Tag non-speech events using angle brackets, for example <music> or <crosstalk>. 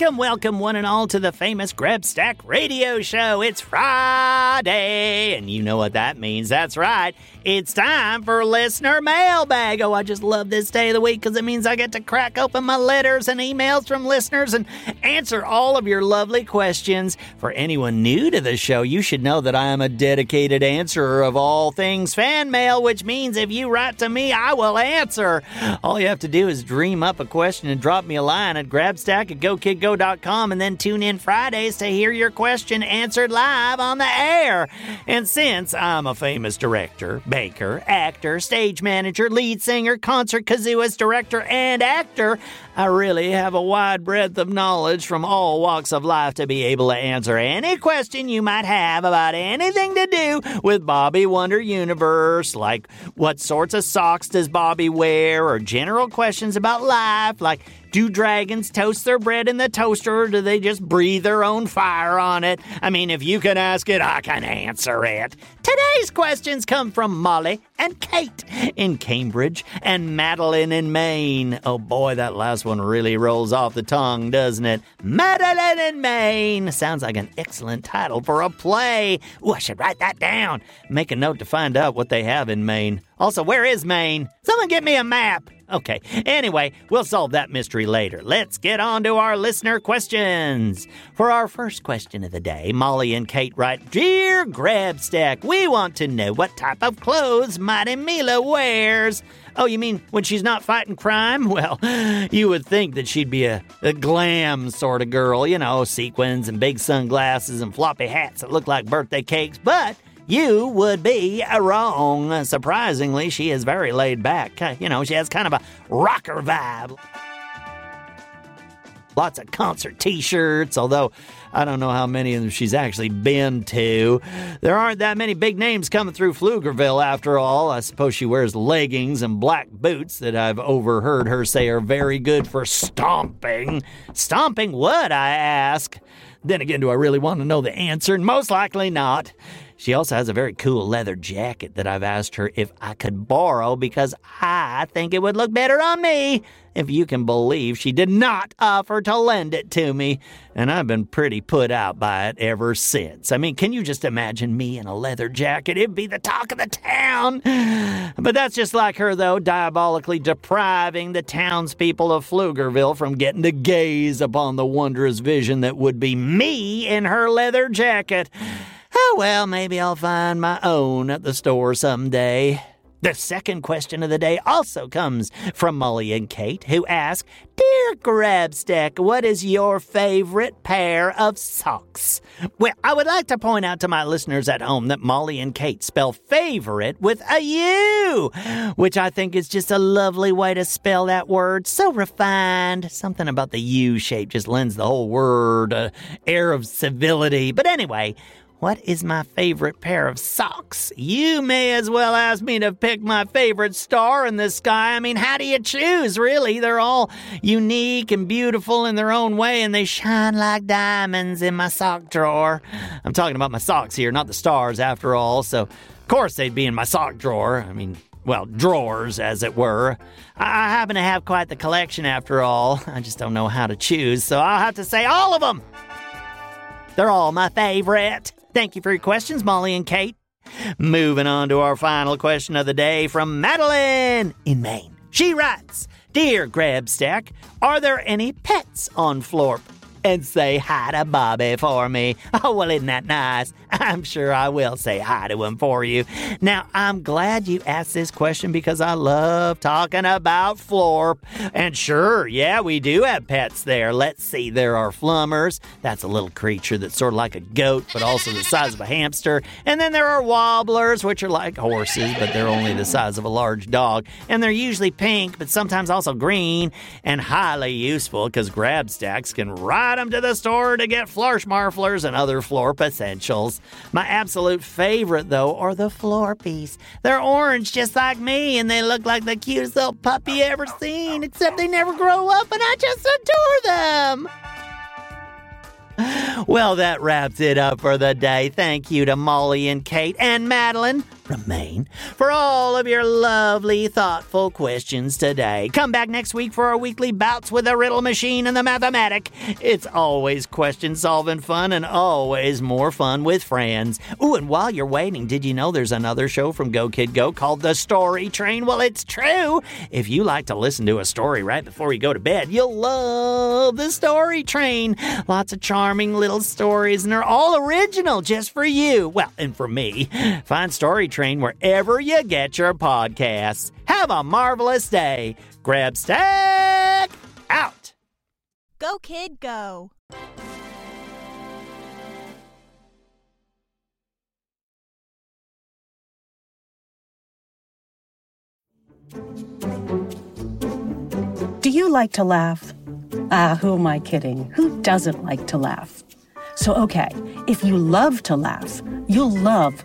Welcome, welcome, one and all, to the famous Grabstack Radio Show. It's Friday, and you know what that means. That's right. It's time for listener mailbag. Oh, I just love this day of the week because it means I get to crack open my letters and emails from listeners and answer all of your lovely questions. For anyone new to the show, you should know that I am a dedicated answerer of all things fan mail, which means if you write to me, I will answer. All you have to do is dream up a question and drop me a line at grabstack at gokidgo.com and then tune in Fridays to hear your question answered live on the air. And since I'm a famous director, baker, actor, stage manager, lead singer, concert kazooist, director, and actor, I really have a wide breadth of knowledge from all walks of life to be able to answer any question you might have about anything to do with Bobby Wonder Universe, like what sorts of socks does Bobby wear, or general questions about life, like do dragons toast their bread in the toaster or do they just breathe their own fire on it? I mean, if you can ask it, I can answer it. Today's questions come from Molly and Kate in Cambridge and Madeline in Maine. Oh boy, that last one really rolls off the tongue, doesn't it? Madeline in Maine. Sounds like an excellent title for a play. Ooh, I should write that down. Make a note to find out what they have in Maine. Also, where is Maine? Someone get me a map. Okay, anyway, we'll solve that mystery later. Let's get on to our listener questions. For our first question of the day, Molly and Kate write Dear Grabstack, we want to know what type of clothes Mighty Mila wears. Oh, you mean when she's not fighting crime? <laughs> Well, you would think that she'd be a, a glam sort of girl, you know, sequins and big sunglasses and floppy hats that look like birthday cakes, but you would be wrong. Surprisingly, she is very laid back. Uh, you know, she has kind of a rocker vibe. Lots of concert t shirts, although I don't know how many of them she's actually been to. There aren't that many big names coming through Pflugerville after all. I suppose she wears leggings and black boots that I've overheard her say are very good for stomping. Stomping what, I ask? Then again, do I really want to know the answer? Most likely not. She also has a very cool leather jacket that I've asked her if I could borrow because I think it would look better on me. If you can believe she did not offer to lend it to me. And I've been pretty put out by it ever since. I mean, can you just imagine me in a leather jacket? It'd be the talk of the town. <sighs> But that's just like her, though, diabolically depriving the townspeople of Pflugerville from getting to gaze upon the wondrous vision that would be me in her leather jacket. Oh, well, maybe I'll find my own at the store someday. The second question of the day also comes from Molly and Kate, who ask, Dear Grabstack, what is your favorite pair of socks? Well, I would like to point out to my listeners at home that Molly and Kate spell favorite with a U, which I think is just a lovely way to spell that word. So refined. Something about the U shape just lends the whole word an air of civility. But anyway, what is my favorite pair of socks? You may as well ask me to pick my favorite star in the sky. I mean, how do you choose, really? They're all unique and beautiful in their own way, and they shine like diamonds in my sock drawer. I'm talking about my socks here, not the stars, after all, so of course they'd be in my sock drawer. I mean, well, drawers, as it were. I happen to have quite the collection after all. I just don't know how to choose, so I'll have to say all of them. They're all my favorite. Thank you for your questions, Molly and Kate. Moving on to our final question of the day from Madeline in Maine. She writes Dear Grabstack, are there any pets on Florp? And say hi to Bobby for me. Oh, well, isn't that nice? I'm sure I will say hi to him for you. Now, I'm glad you asked this question because I love talking about Florp. And sure, yeah, we do have pets there. Let's see, there are flummers. That's a little creature that's sort of like a goat, but also the size of a hamster. And then there are wobblers, which are like horses, but they're only the size of a large dog. And they're usually pink, but sometimes also green and highly useful because Grabstacks can ride ride them to the store to get flarsh marflers and other Florp essentials. My absolute favorite, though, are the Florpies. They're orange just like me, and they look like the cutest little puppy ever seen, except they never grow up, and I just adore them. Well, that wraps it up for the day. Thank you to Molly and Kate and Madeline from Maine for all of your lovely, thoughtful questions today. Come back next week for our weekly bouts with the riddle machine and the mathematic. It's always question solving fun and always more fun with friends. Ooh, and while you're waiting, did you know there's another show from Go Kid Go called The Story Train? Well, it's true. If you like to listen to a story right before you go to bed, you'll love The Story Train. Lots of charming little stories, and they're all original just for you. Well, and for me. Find Story Train Train wherever you get your podcasts. Have a marvelous day. Grabstack out. Go, kid, go. Do you like to laugh? Ah, who am I kidding? Who doesn't like to laugh? So, okay, if you love to laugh, you'll love